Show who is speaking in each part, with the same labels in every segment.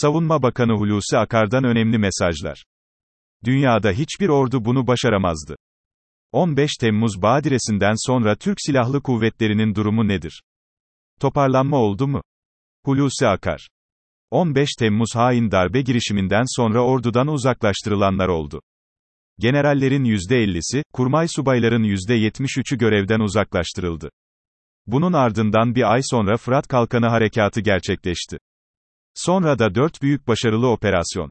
Speaker 1: Savunma Bakanı Hulusi Akar'dan önemli mesajlar. Dünyada hiçbir ordu bunu başaramazdı. 15 Temmuz badiresinden sonra Türk Silahlı Kuvvetleri'nin durumu nedir? Toparlanma oldu mu? Hulusi Akar 15 Temmuz hain darbe girişiminden sonra ordudan uzaklaştırılanlar oldu. Generallerin %50'si, kurmay subayların %73'ü görevden uzaklaştırıldı. Bunun ardından bir ay sonra Fırat Kalkanı Harekatı gerçekleşti. Sonra da dört büyük başarılı operasyon.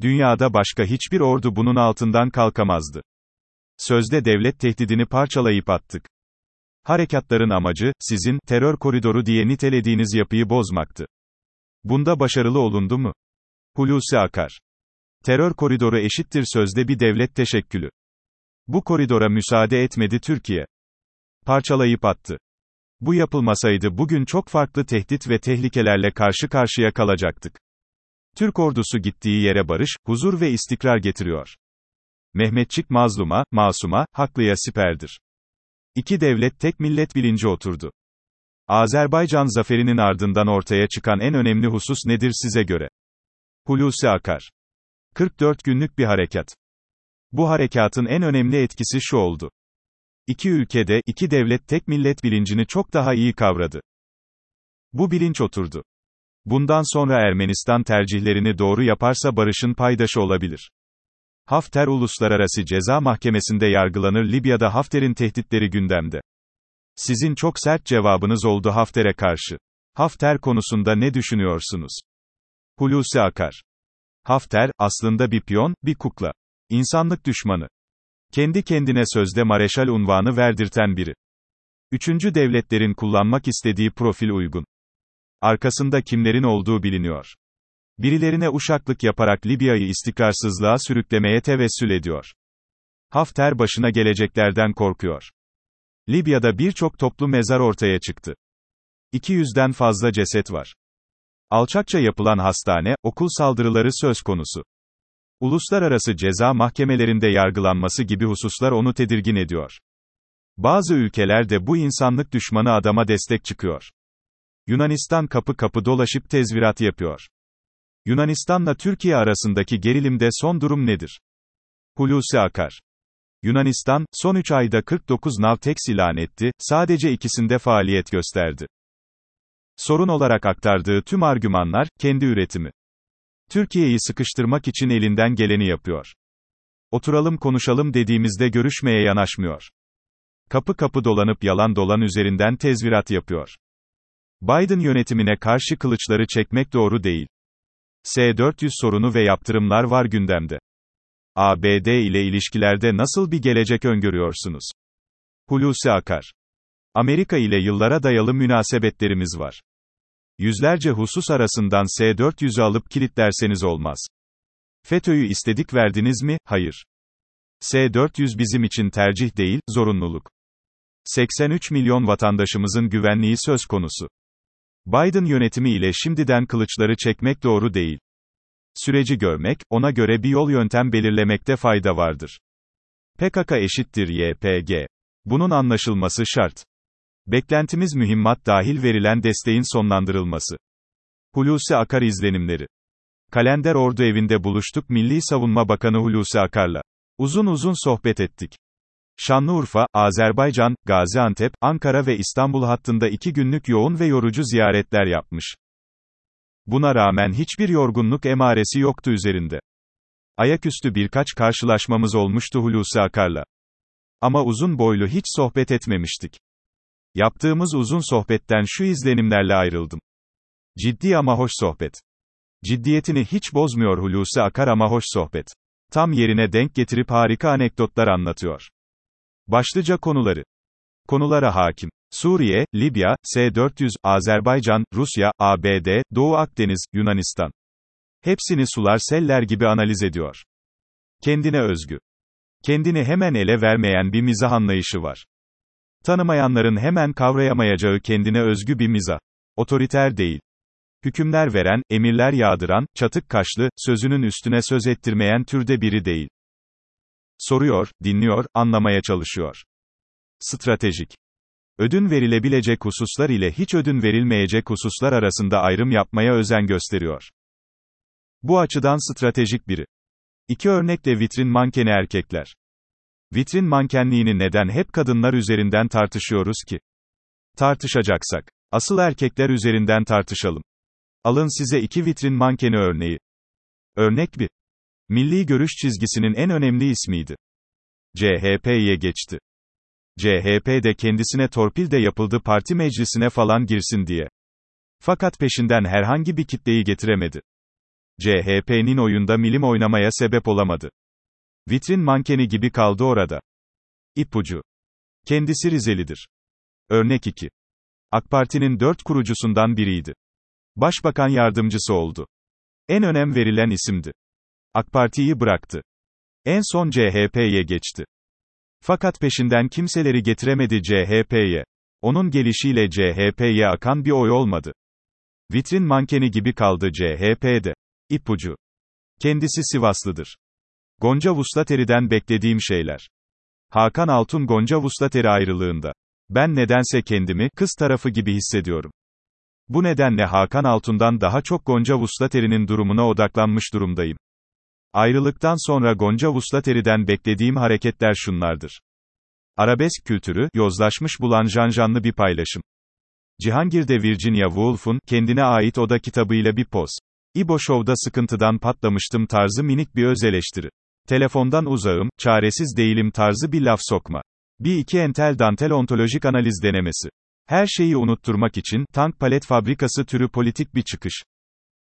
Speaker 1: Dünyada başka hiçbir ordu bunun altından kalkamazdı. Sözde devlet tehdidini parçalayıp attık. Harekatların amacı, sizin, terör koridoru diye nitelediğiniz yapıyı bozmaktı. Bunda başarılı olundu mu? Hulusi Akar. Terör koridoru eşittir sözde bir devlet teşekkülü. Bu koridora müsaade etmedi Türkiye. Parçalayıp attı. Bu yapılmasaydı bugün çok farklı tehdit ve tehlikelerle karşı karşıya kalacaktık. Türk ordusu gittiği yere barış, huzur ve istikrar getiriyor. Mehmetçik mazluma, masuma, haklıya siperdir. İki devlet tek millet bilinci oturdu. Azerbaycan zaferinin ardından ortaya çıkan en önemli husus nedir size göre? Hulusi Akar. 44 günlük bir harekat. Bu harekatın en önemli etkisi şu oldu. İki ülkede, iki devlet tek millet bilincini çok daha iyi kavradı. Bu bilinç oturdu. Bundan sonra Ermenistan tercihlerini doğru yaparsa barışın paydaşı olabilir. Hafter Uluslararası Ceza Mahkemesi'nde yargılanır Libya'da Hafter'in tehditleri gündemde. Sizin çok sert cevabınız oldu Hafter'e karşı. Hafter konusunda ne düşünüyorsunuz? Hulusi Akar. Hafter, aslında bir piyon, bir kukla. İnsanlık düşmanı. Kendi kendine sözde mareşal unvanı verdirten biri. Üçüncü devletlerin kullanmak istediği profil uygun. Arkasında kimlerin olduğu biliniyor. Birilerine uşaklık yaparak Libya'yı istikrarsızlığa sürüklemeye tevessül ediyor. Hafter başına geleceklerden korkuyor. Libya'da birçok toplu mezar ortaya çıktı. 200'den fazla ceset var. Alçakça yapılan hastane, okul saldırıları söz konusu. Uluslararası ceza mahkemelerinde yargılanması gibi hususlar onu tedirgin ediyor. Bazı ülkelerde bu insanlık düşmanı adama destek çıkıyor. Yunanistan kapı kapı dolaşıp tezvirat yapıyor. Yunanistan'la Türkiye arasındaki gerilimde son durum nedir? Hulusi Akar. Yunanistan, son 3 ayda 49 Navtex ilan etti, sadece ikisinde faaliyet gösterdi. Sorun olarak aktardığı tüm argümanlar, kendi üretimi. Türkiye'yi sıkıştırmak için elinden geleni yapıyor. Oturalım konuşalım dediğimizde görüşmeye yanaşmıyor. Kapı kapı dolanıp yalan dolan üzerinden tezvirat yapıyor. Biden yönetimine karşı kılıçları çekmek doğru değil. S-400 sorunu ve yaptırımlar var gündemde. ABD ile ilişkilerde nasıl bir gelecek öngörüyorsunuz? Hulusi Akar. Amerika ile yıllara dayalı münasebetlerimiz var. Yüzlerce husus arasından S-400'ü alıp kilitlerseniz olmaz. FETÖ'yü istedik verdiniz mi? Hayır. S-400 bizim için tercih değil, zorunluluk. 83 milyon vatandaşımızın güvenliği söz konusu. Biden yönetimi ile şimdiden kılıçları çekmek doğru değil. Süreci görmek, ona göre bir yol yöntem belirlemekte fayda vardır. PKK eşittir YPG. Bunun anlaşılması şart. Beklentimiz mühimmat dahil verilen desteğin sonlandırılması. Hulusi Akar izlenimleri. Kalender Ordu evinde buluştuk Milli Savunma Bakanı Hulusi Akar'la. Uzun uzun sohbet ettik. Şanlıurfa, Azerbaycan, Gaziantep, Ankara ve İstanbul hattında iki günlük yoğun ve yorucu ziyaretler yapmış. Buna rağmen hiçbir yorgunluk emaresi yoktu üzerinde. Ayaküstü birkaç karşılaşmamız olmuştu Hulusi Akar'la. Ama uzun boylu hiç sohbet etmemiştik. Yaptığımız uzun sohbetten şu izlenimlerle ayrıldım. Ciddi ama hoş sohbet. Ciddiyetini hiç bozmuyor Hulusi Akar ama hoş sohbet. Tam yerine denk getirip harika anekdotlar anlatıyor. Başlıca konuları. Konulara hakim. Suriye, Libya, S-400, Azerbaycan, Rusya, ABD, Doğu Akdeniz, Yunanistan. Hepsini sular seller gibi analiz ediyor. Kendine özgü. Kendini hemen ele vermeyen bir mizah anlayışı var. Tanımayanların hemen kavrayamayacağı kendine özgü bir mizah. Otoriter değil. Hükümler veren, emirler yağdıran, çatık kaşlı, sözünün üstüne söz ettirmeyen türde biri değil. Soruyor, dinliyor, anlamaya çalışıyor. Stratejik. Ödün verilebilecek hususlar ile hiç ödün verilmeyecek hususlar arasında ayrım yapmaya özen gösteriyor. Bu açıdan stratejik biri. İki örnekle vitrin mankeni erkekler. Vitrin mankenliğini neden hep kadınlar üzerinden tartışıyoruz ki? Tartışacaksak, asıl erkekler üzerinden tartışalım. Alın size iki vitrin mankeni örneği. Örnek 1. Milli görüş çizgisinin en önemli ismiydi. CHP'ye geçti. CHP de kendisine torpil de yapıldı parti meclisine falan girsin diye. Fakat peşinden herhangi bir kitleyi getiremedi. CHP'nin oyunda milim oynamaya sebep olamadı. Vitrin mankeni gibi kaldı orada. İpucu. Kendisi Rizelidir. Örnek 2. AK Parti'nin dört kurucusundan biriydi. Başbakan yardımcısı oldu. En önem verilen isimdi. AK Parti'yi bıraktı. En son CHP'ye geçti. Fakat peşinden kimseleri getiremedi CHP'ye. Onun gelişiyle CHP'ye akan bir oy olmadı. Vitrin mankeni gibi kaldı CHP'de. İpucu. Kendisi Sivaslıdır. Gonca Vuslateri'den beklediğim şeyler. Hakan Altun Gonca Vuslateri ayrılığında. Ben nedense kendimi, kız tarafı gibi hissediyorum. Bu nedenle Hakan Altun'dan daha çok Gonca Vuslateri'nin durumuna odaklanmış durumdayım. Ayrılıktan sonra Gonca Vuslateri'den beklediğim hareketler şunlardır. Arabesk kültürü, yozlaşmış bulan janjanlı bir paylaşım. Cihangir'de Virginia Woolf'un, kendine ait oda kitabıyla bir poz. İbo Show'da sıkıntıdan patlamıştım tarzı minik bir öz eleştiri. Telefondan uzağım, çaresiz değilim tarzı bir laf sokma. Bir iki entel dantel ontolojik analiz denemesi. Her şeyi unutturmak için, tank palet fabrikası türü politik bir çıkış.